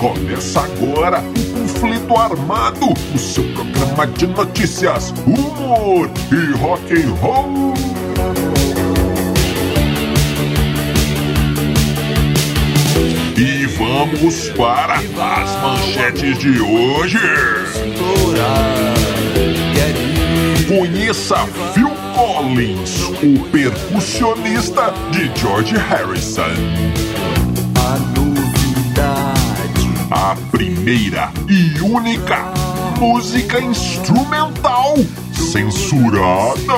Começa agora o Conflito Armado, o seu programa de notícias, humor e rock and roll. E vamos para as manchetes de hoje. Conheça Phil Collins, o percussionista de George Harrison. A primeira e única música instrumental censurada.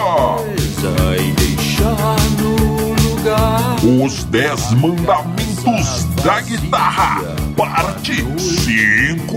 Os Dez Mandamentos da Guitarra, parte 5.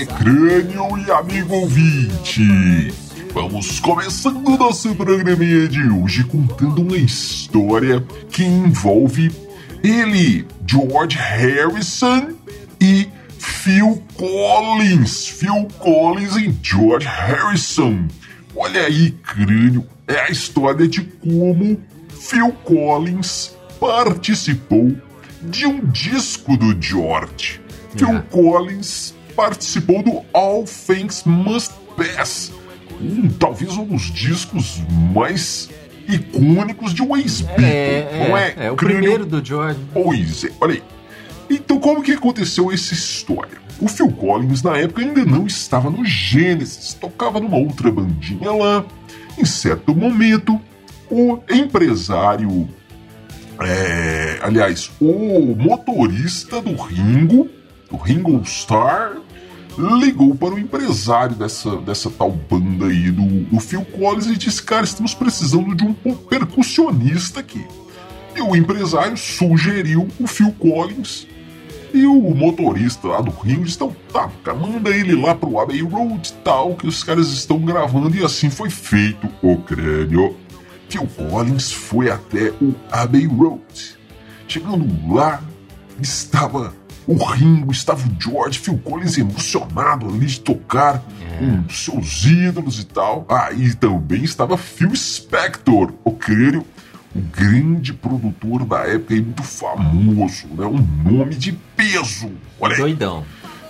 É, crânio e amigo ouvinte. Vamos começando o nosso programinha de hoje contando uma história que envolve ele, George Harrison e Phil Collins. Phil Collins e George Harrison. Olha aí, crânio, é a história de como Phil Collins participou de um disco do George. Phil Collins participou do All Things Must Pass, um, talvez um dos discos mais icônicos de um ex-Beatle, É, não é, é? é o Crânio? primeiro do George. Pois é, olha aí. Então, como que aconteceu essa história? O Phil Collins, na época, ainda não estava no Genesis, tocava numa outra bandinha lá. Em certo momento, o empresário, é, aliás, o motorista do Ringo, do Ringo Starr, ligou para o empresário dessa, dessa tal banda aí do, do Phil Collins e disse: Cara, estamos precisando de um percussionista aqui. E o empresário sugeriu o Phil Collins. E o motorista lá do Rio disse: então, tá, cara, manda ele lá pro Abbey Road tal, que os caras estão gravando. E assim foi feito o crânio. Phil Collins foi até o Abbey Road. Chegando lá, estava o Ringo, estava o George, Phil Collins emocionado ali de tocar com seus ídolos e tal. Ah, e também estava Phil Spector, o crânio, o grande produtor da época e muito famoso, né? Um nome de peso. Olha aí. Doidão.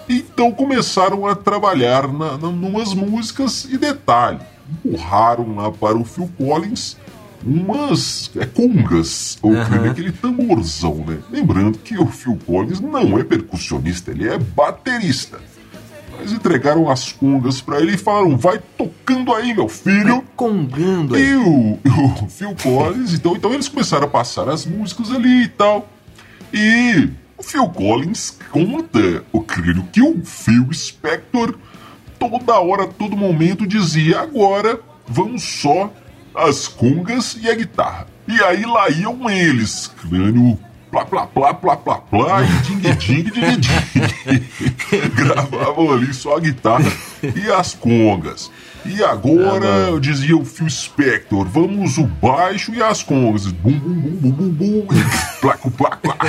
Então começaram a trabalhar na, na, numas músicas e detalhe, empurraram lá para o Phil Collins umas é, congas, ou Aham. aquele tamborzão, né? Lembrando que o Phil Collins não é percussionista, ele é baterista. Mas entregaram as congas para ele e falaram: vai tocando aí, meu filho. Congando E aí. o, o Phil Collins, então, então eles começaram a passar as músicas ali e tal. E o Phil Collins conta, o crânio, que o Phil Spector toda hora, todo momento dizia: agora vamos só as congas e a guitarra. E aí lá iam eles, crânio. Plá, plá, plá, plá, plá, plá, e ding, ding, ding, ding. Gravavam ali só a guitarra e as congas. E agora, eu dizia o Phil Spector, vamos o baixo e as congas. Bum, bum, bum, bum, bum, bum. Placo, placo, placo.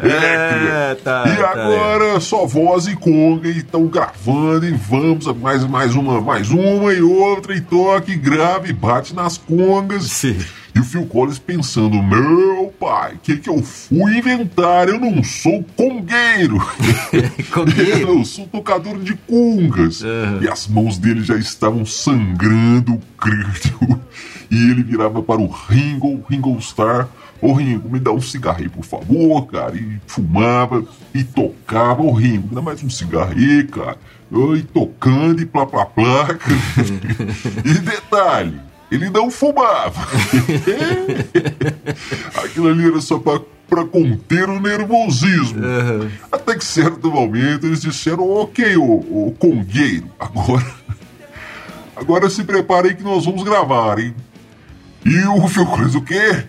É, tá, e tá, agora só voz e conga e estão gravando e vamos mais, mais uma, mais uma e outra e toca e grava e bate nas congas. Sim. E o Phil Collins pensando, meu pai, o que que eu fui inventar? Eu não sou congueiro. Congueiro? Eu sou tocador de congas. Aham. E as mãos dele já estavam sangrando o crânio. E ele virava para o Ringo, Ringo Starr. Ô Ringo, me dá um cigarro aí, por favor, cara. E fumava e tocava. Ô Ringo, me dá mais um cigarro aí, cara. E tocando e plá plá plá. e detalhe, ele não fumava. Aquilo ali era só pra, pra conter o nervosismo. Aham. Até que certo momento eles disseram, ok, o, o congueiro, agora. Agora se preparem que nós vamos gravar, hein? E o Phil Collins, o quê?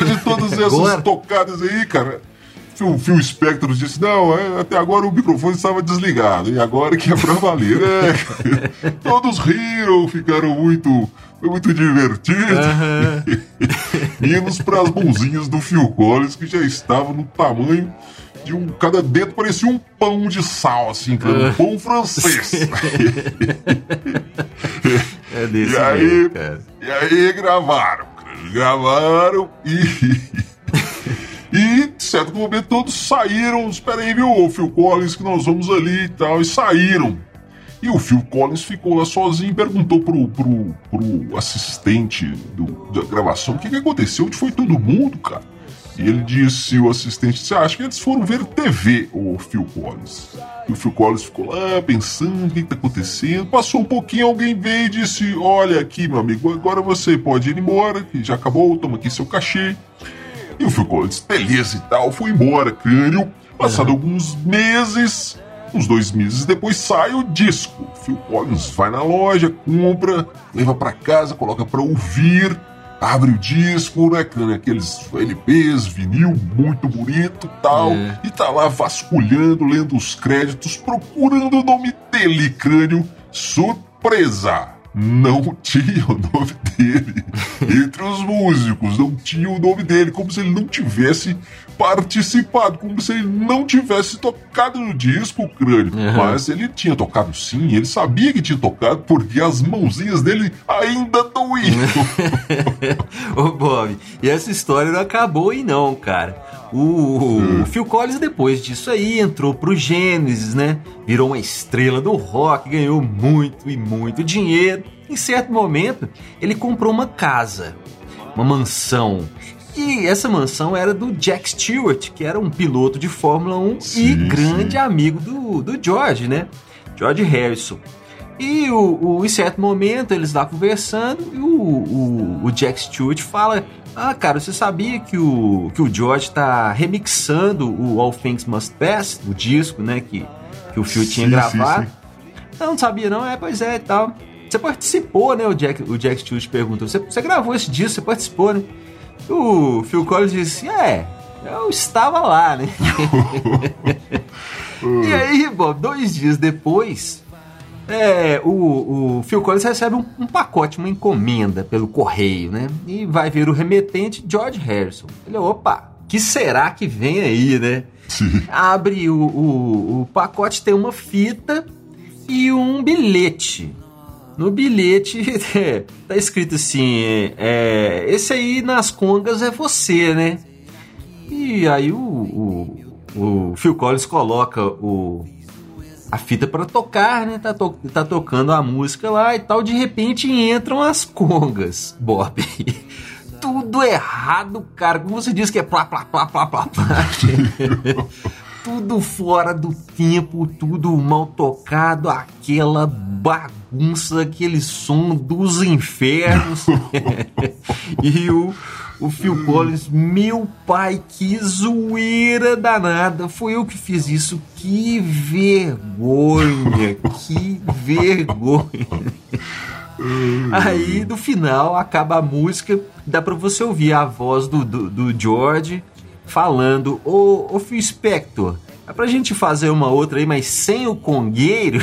Mas de todas essas tocadas aí, cara, o Phil Spector disse: Não, é, até agora o microfone estava desligado, e agora que é pra valer. É. Todos riram, ficaram muito. Foi muito divertido. Menos para as mãozinhas do Phil Collins, que já estavam no tamanho de um. Cada dedo parecia um pão de sal, assim, cara, um pão francês. É desse E aí, jeito, cara. e aí gravaram, cara, gravaram e. E, em certo momento, todos saíram. Espera aí, viu, Phil Collins, que nós vamos ali e tal. E saíram. E o Phil Collins ficou lá sozinho e perguntou pro, pro, pro assistente do- da gravação o que, que aconteceu, onde foi todo mundo, cara. E ele disse, o assistente disse, ah, acho que eles foram ver TV, o Phil Collins. E o Phil Collins ficou lá pensando o que, que tá acontecendo. Passou um pouquinho, alguém veio e disse, olha aqui, meu amigo, agora você pode ir embora, que já acabou, toma aqui seu cachê. E o Phil Collins, beleza e tal, foi embora, crânio. Passado alguns meses, uns dois meses depois, sai o disco. O Phil Collins vai na loja, compra, leva pra casa, coloca pra ouvir, abre o disco, né? Aqueles LPs, vinil, muito bonito tal. É. E tá lá vasculhando, lendo os créditos, procurando o nome dele, crânio. Surpresa! Não tinha o nome dele entre os músicos, não tinha o nome dele, como se ele não tivesse participado, como se ele não tivesse tocado no disco, crânio. Uhum. Mas ele tinha tocado sim, ele sabia que tinha tocado, porque as mãozinhas dele ainda doíam. Ô, Bob, e essa história não acabou aí não, cara. O, o Phil Collins, depois disso aí, entrou pro Gênesis, né? Virou uma estrela do rock, ganhou muito e muito dinheiro. Em certo momento, ele comprou uma casa, uma mansão. E essa mansão era do Jack Stewart, que era um piloto de Fórmula 1 e Sim, grande sim. amigo do, do George, né? George Harrison. E o, o- em certo momento eles lá conversando e o, o, o Jack Stewart fala: Ah, cara, você sabia que o, que o George tá remixando o All Things Must Pass, o disco, né? Que, que o Phil tinha Sim, gravado. sim, Não, não sabia, não. É, pois é e tal. Você participou, né? O Jack, o Jack Stewart perguntou: você, você gravou esse disco, você participou, né? O Phil Collins disse: É, eu estava lá, né? E aí, Bob, dois dias depois, é, o, o Phil Collins recebe um, um pacote, uma encomenda pelo correio, né? E vai ver o remetente George Harrison. Ele, opa, que será que vem aí, né? Sim. Abre o, o, o pacote, tem uma fita e um bilhete. No bilhete é, tá escrito assim: é, esse aí nas congas é você, né? E aí o, o, o Phil Collins coloca o, a fita para tocar, né? Tá, to- tá tocando a música lá e tal. De repente entram as congas, Bob. Tudo errado, cara. Como você diz que é plá, plá, plá, plá, plá, plá. tudo fora do tempo, tudo mal tocado, aquela bagunça, aquele som dos infernos. e o, o Phil Collins, meu pai, que zoeira danada. Foi eu que fiz isso. Que vergonha, que vergonha. Aí no final acaba a música, dá pra você ouvir a voz do, do, do George falando: Ô, ô Phil Spector, é pra gente fazer uma outra aí, mas sem o congueiro?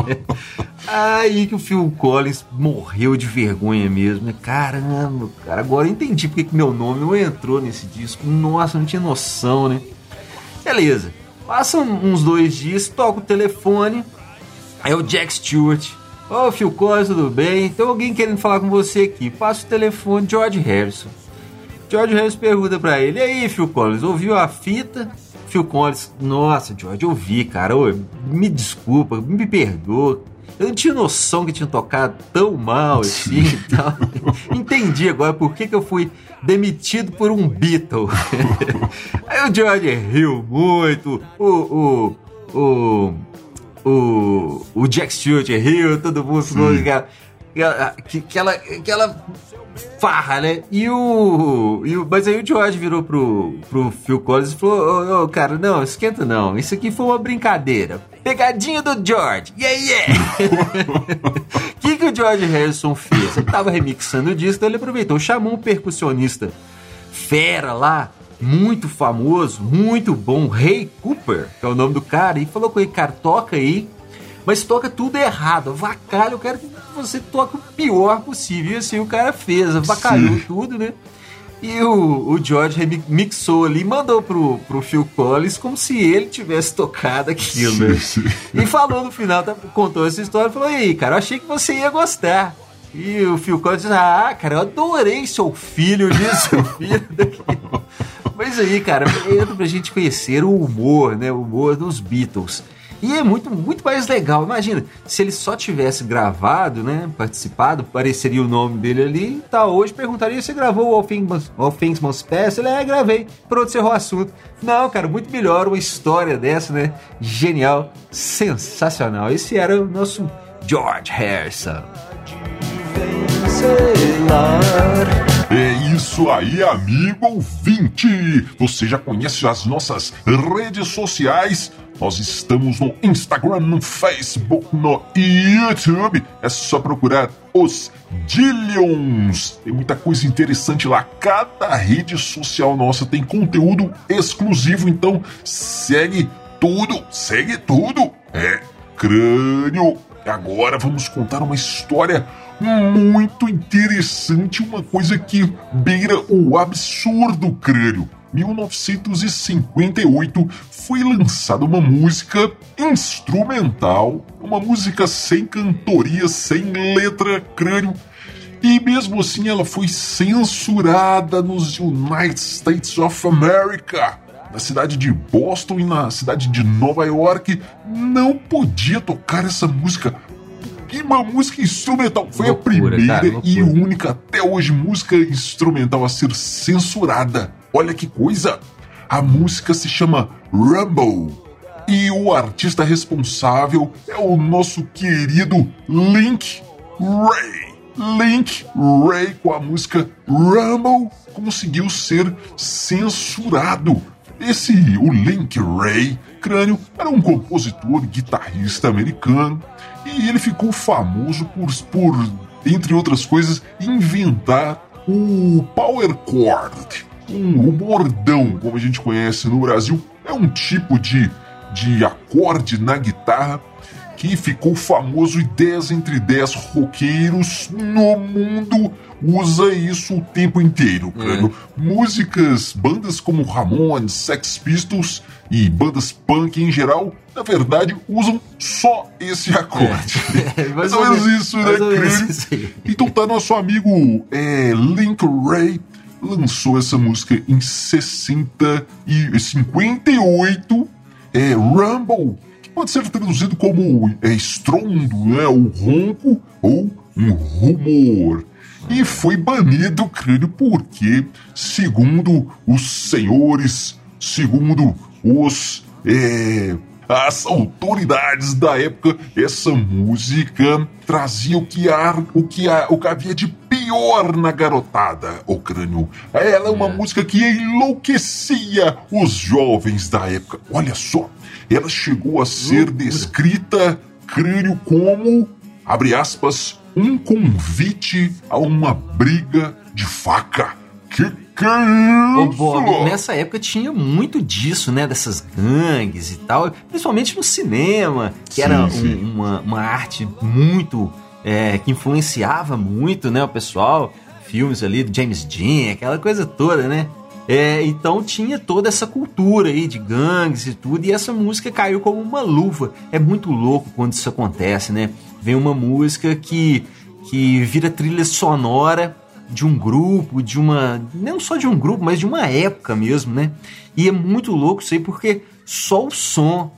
aí que o Phil Collins morreu de vergonha mesmo, né? Caramba, cara, agora eu entendi porque que meu nome não entrou nesse disco. Nossa, não tinha noção, né? Beleza. Passam uns dois dias, toca o telefone. Aí o Jack Stewart. Ô, Phil Collins, tudo bem? Tem alguém querendo falar com você aqui. Passa o telefone, George Harrison. George Harrison pergunta pra ele: E aí, Phil Collins, ouviu a fita? Phil Collins, nossa, George, ouvi, cara. Ô, me desculpa, me perdoa. Eu não tinha noção que tinha tocado tão mal assim e tal. Entendi agora por que, que eu fui demitido por um Beatle. Aí o George riu muito. O, o, o, o, o Jack Stewart riu, todo mundo ficou aquela, aquela, aquela, aquela farra, né? E o, e o. Mas aí o George virou pro, pro Phil Collins e falou: Ô, ô, cara, não, esquenta não. Isso aqui foi uma brincadeira. Pegadinha do George. Yeah, yeah! O que, que o George Harrison fez? Ele tava remixando o disco, então ele aproveitou, chamou um percussionista fera lá, muito famoso, muito bom, Ray Cooper, que é o nome do cara, e falou com ele, cara, toca aí, mas toca tudo errado, avacalha, eu quero que você toque o pior possível. E assim o cara fez, avacalhou Sim. tudo, né? E o, o George remi- mixou ali mandou pro, pro Phil Collins como se ele tivesse tocado aquilo, né? E falou no final, tá- contou essa história, falou, e aí, cara, eu achei que você ia gostar. E o Phil Collins disse, ah, cara, eu adorei seu filho disso, seu filho daquilo. Mas aí, cara, entra pra gente conhecer o humor, né? O humor dos Beatles. E é muito, muito mais legal. Imagina, se ele só tivesse gravado, né? Participado, apareceria o nome dele ali tal. Hoje perguntaria se gravou o All Things All Pass. Ele é, gravei. Pronto, encerrou o assunto. Não, cara, muito melhor uma história dessa, né? Genial, sensacional. Esse era o nosso George Harrison. É isso aí, amigo ouvinte! Você já conhece as nossas redes sociais? Nós estamos no Instagram, no Facebook, no YouTube. É só procurar os Dillions. Tem muita coisa interessante lá. Cada rede social nossa tem conteúdo exclusivo, então segue tudo, segue tudo. É crânio. Agora vamos contar uma história muito interessante, uma coisa que beira o absurdo crânio. 1958 foi lançada uma música instrumental, uma música sem cantoria, sem letra crânio. E mesmo assim ela foi censurada nos United States of America. Na cidade de Boston e na cidade de Nova York não podia tocar essa música. E uma música instrumental. Foi Loucura, a primeira cara, e única até hoje música instrumental a ser censurada. Olha que coisa! A música se chama Rumble. E o artista responsável é o nosso querido Link Ray. Link Ray com a música Rumble conseguiu ser censurado. Esse, o Link Ray Crânio, era um compositor guitarrista americano e ele ficou famoso por, por, entre outras coisas, inventar o power chord, um, o bordão, como a gente conhece no Brasil, é um tipo de, de acorde na guitarra que ficou famoso e 10 entre 10 roqueiros no mundo usa isso o tempo inteiro, crânio. Músicas, bandas como Ramones, Sex Pistols e bandas punk em geral, na verdade, usam só esse acorde. mais ou menos isso, né, mais ou menos crânio? isso aí. Então tá, nosso amigo é, Link Ray lançou essa música em 60 e 58, é Rumble, que pode ser traduzido como é, estrondo, né, ou ronco, ou um rumor. E foi banido, crânio, porque, segundo os senhores, segundo os é, as autoridades da época, essa música trazia o que, há, o que, há, o que havia de pior na garotada, o crânio. Ela é uma música que enlouquecia os jovens da época. Olha só, ela chegou a ser descrita, crânio, como, abre aspas, um convite a uma briga de faca. Que que é Ô? Bob, nessa época tinha muito disso, né? Dessas gangues e tal, principalmente no cinema, que Sim, era um- sim. uma, uma arte muito. É, que influenciava muito, né? O pessoal, filmes ali do James Dean, aquela coisa toda, né? É, então tinha toda essa cultura aí de gangues e tudo, e essa música caiu como uma luva. É muito louco quando isso acontece, né? Vem uma música que, que vira trilha sonora de um grupo, de uma. Não só de um grupo, mas de uma época mesmo, né? E é muito louco isso aí, porque só o som,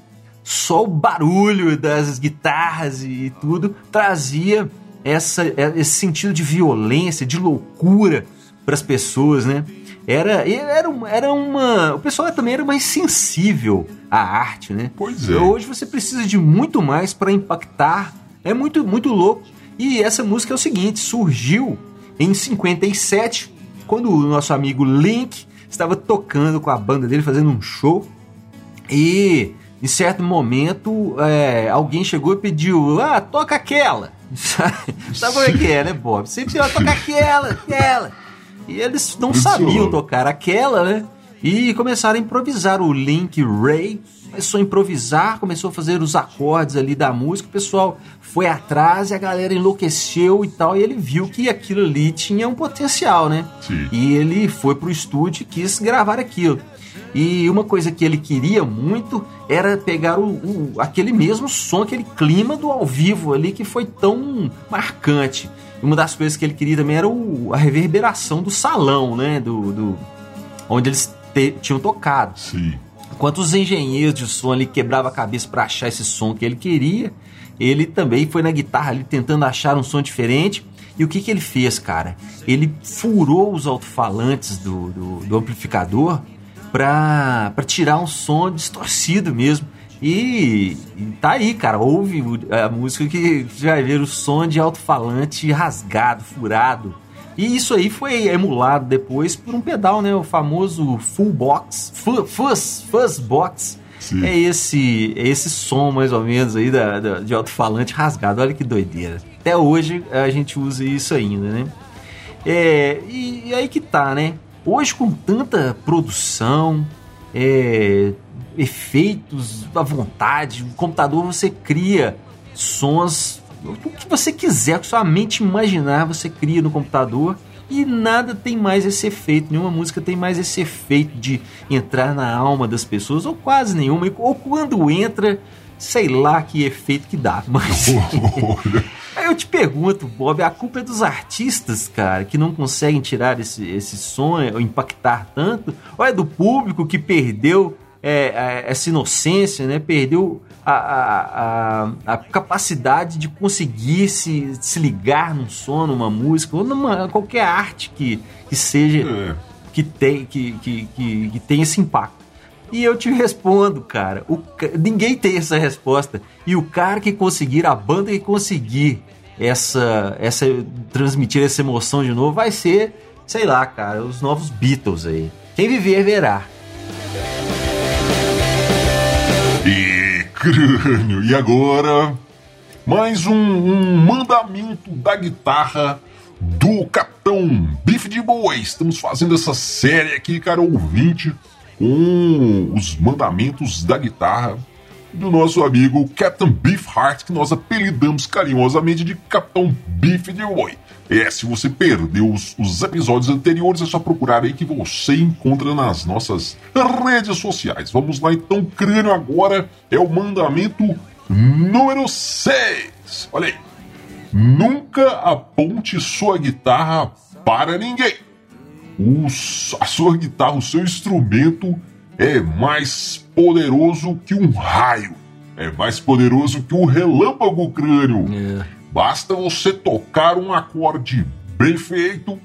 só o barulho das guitarras e tudo trazia essa, esse sentido de violência, de loucura para as pessoas, né? Era, era, uma- era uma. O pessoal também era mais sensível à arte, né? Pois é. Hoje você precisa de muito mais para impactar. É muito, muito louco. E essa música é o seguinte: surgiu em 57, quando o nosso amigo Link estava tocando com a banda dele, fazendo um show. E em certo momento é, alguém chegou e pediu: Ah, toca aquela. Sabe como é que é, né, Bob? Sempre ó, toca aquela, aquela. E eles não Isso. sabiam tocar aquela, né? E começaram a improvisar. O Link Ray começou a improvisar, começou a fazer os acordes ali da música. O pessoal foi atrás e a galera enlouqueceu e tal. E ele viu que aquilo ali tinha um potencial, né? Sim. E ele foi pro estúdio e quis gravar aquilo. E uma coisa que ele queria muito era pegar o, o- aquele mesmo som, aquele clima do ao vivo ali que foi tão marcante. Uma das coisas que ele queria também era o- a reverberação do salão, né? Do, do- onde eles te- tinham tocado. Sim. Enquanto os engenheiros de som ali quebravam a cabeça para achar esse som que ele queria, ele também foi na guitarra ali tentando achar um som diferente. E o que, que ele fez, cara? Ele furou os alto-falantes do, do, do amplificador para tirar um som distorcido mesmo. E, e tá aí, cara. Ouve a música que você vai ver o som de alto-falante rasgado, furado. E isso aí foi emulado depois por um pedal, né? O famoso full box, fu- fuzz, fuzz box. Sim. É esse, é esse som mais ou menos aí da, da- de alto-falante rasgado. Olha que doideira. Até hoje a gente usa isso ainda, né? É, e, e aí que tá, né? Hoje com tanta produção, é, efeitos à vontade, no computador você cria sons, o que você quiser, o que sua mente imaginar, você cria no computador. E nada tem mais esse efeito, nenhuma música tem mais esse efeito de entrar na alma das pessoas, ou quase nenhuma, ou quando entra, sei lá que efeito que dá. Mas Aí eu te pergunto, Bob, a culpa é dos artistas, cara, que não conseguem tirar esse, esse ou impactar tanto? Ou é do público que perdeu é, é, essa inocência, né? Perdeu a, a, a, a capacidade de conseguir se, se ligar num som, numa música, ou numa qualquer arte que, que seja é. que tem, que, que, que, que tem esse impacto. E eu te respondo, cara. O ninguém tem essa resposta. E o cara que conseguir, a banda que conseguir essa, essa transmitir essa emoção de novo, vai ser, sei lá, cara, os novos Beatles aí. Quem viver verá. E crânio, e agora? Mais um, um mandamento da guitarra do Capitão Biff de Boa. Estamos fazendo essa série aqui, cara ouvinte, com os mandamentos da guitarra do nosso amigo Captain Beef Heart, que nós apelidamos carinhosamente de Capitão Biff de Boi. É, se você perdeu os, os episódios anteriores, é só procurar aí que você encontra nas nossas redes sociais. Vamos lá então, crânio agora é o mandamento número 6. Olha aí. Nunca aponte sua guitarra para ninguém. O a sua guitarra, o seu instrumento é mais poderoso que um raio. É mais poderoso que um relâmpago crânio. Basta você tocar um acorde bem feito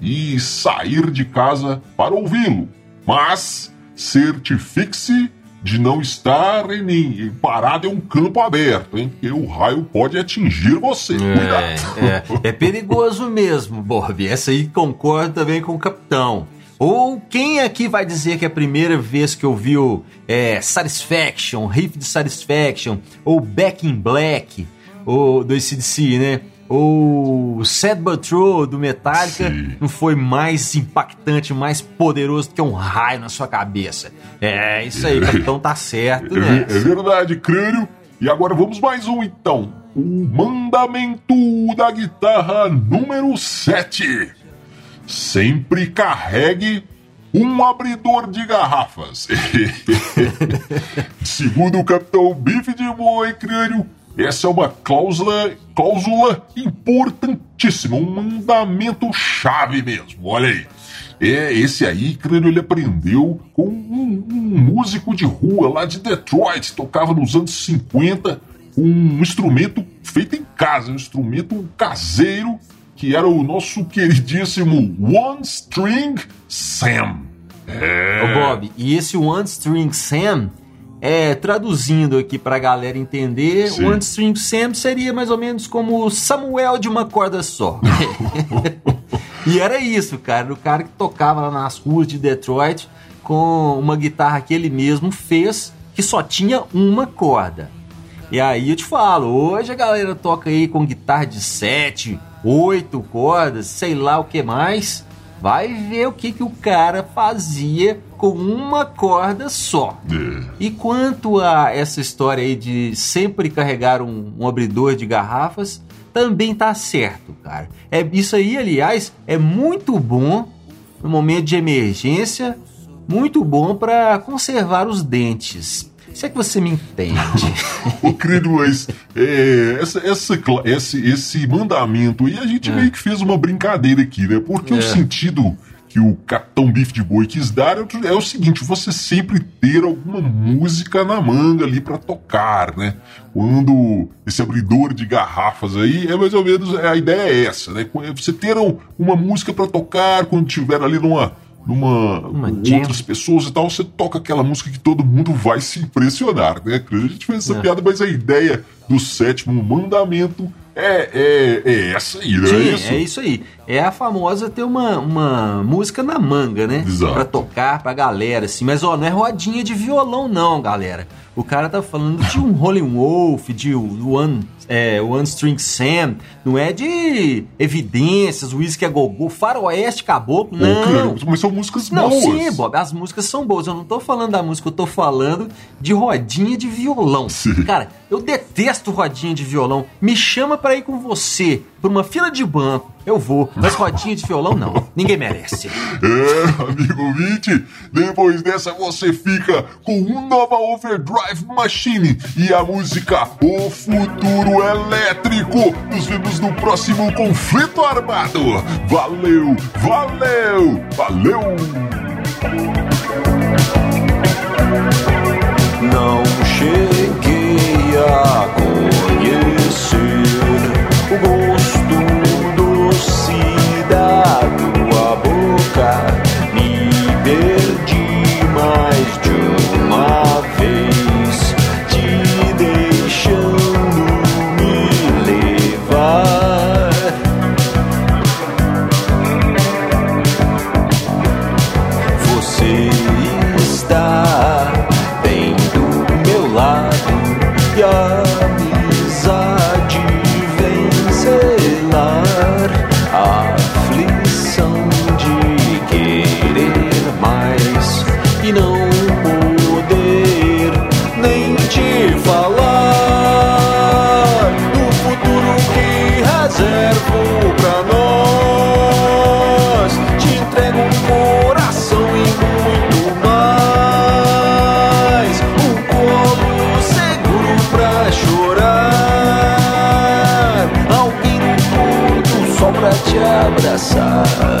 e sair de casa para ouvi-lo. Mas certifique-se de não estar em, em- parado em um campo aberto, hein? Porque o raio pode atingir você. Cuidado. É, é, é perigoso mesmo, Bob. Essa aí concordo também com o capitão. Ou quem aqui vai dizer que é a primeira vez que ouviu é, Satisfaction, Riff de Satisfaction, ou Back in Black, ou do ACDC, né? Ou Sad But True do Metallica Sim. não foi mais impactante, mais poderoso do que um raio na sua cabeça. É, isso aí, capitão tá certo, É, né? é verdade, crânio. E agora vamos mais um então. O mandamento da guitarra número 7. Sempre carregue um abridor de garrafas. Segundo o capitão Bife de Boi Crânio, essa é uma cláusula, cláusula importantíssima, um mandamento chave mesmo. Olha aí. É, esse aí, Crânio, ele aprendeu com um, um músico de rua lá de Detroit, tocava nos anos 50, um instrumento feito em casa, um instrumento caseiro, que era o nosso queridíssimo One String Sam. É. Ô Bob, e esse One String Sam, é, traduzindo aqui pra galera entender, Sim. One String Sam seria mais ou menos como o Samuel de uma corda só. e era isso, cara, o cara que tocava lá nas ruas de Detroit com uma guitarra que ele mesmo fez, que só tinha uma corda. E aí eu te falo, hoje a galera toca aí com guitarra de 7, 8 cordas, sei lá o que mais. Vai ver o que, que o cara fazia com uma corda só. É. E quanto a essa história aí de sempre carregar um, um abridor de garrafas, também tá certo, cara. É, isso aí, aliás, é muito bom no momento de emergência, muito bom para conservar os dentes. Se é que você me entende. Ô, querido, mas é, essa, essa esse, esse mandamento aí a gente meio que fez uma brincadeira aqui, né? Porque É. o sentido que o Capitão Bife de Boi quis dar é o- é o seguinte: você sempre ter alguma música na manga ali pra tocar, né? Quando esse abridor de garrafas aí, é mais ou menos a ideia é essa, né? Você ter um- uma música pra tocar quando tiver ali numa. Numa, outras pessoas e tal, você toca aquela música que todo mundo vai se impressionar, né? A gente fez essa É. piada, mas a ideia do sétimo mandamento é, é, é essa aí, não é Sim, isso? é isso aí. É a famosa ter uma, uma música na manga, né? Exato. Pra tocar pra galera, assim. Mas, ó, não é rodinha de violão, não, galera. O cara tá falando de um Rolling Wolf, de One, é, One String Sam. Não é de evidências, Whisky a Gogô, Faroeste Caboclo, não. mas são músicas Não, boas. sim, Bob, as músicas são boas. Eu não tô falando da música, eu tô falando de rodinha de violão. Sim. Cara, eu detesto rodinha de violão. Me chama pra ir com você pra uma fila de banco. Eu vou, mas rodinha de violão não. Ninguém merece. É, amigo ouvinte, depois dessa você fica com um nova Overdrive Machine e a música O Futuro Elétrico. Nos vemos no próximo conflito armado. Valeu, valeu, valeu! Não cheguei a conhecer o gosto side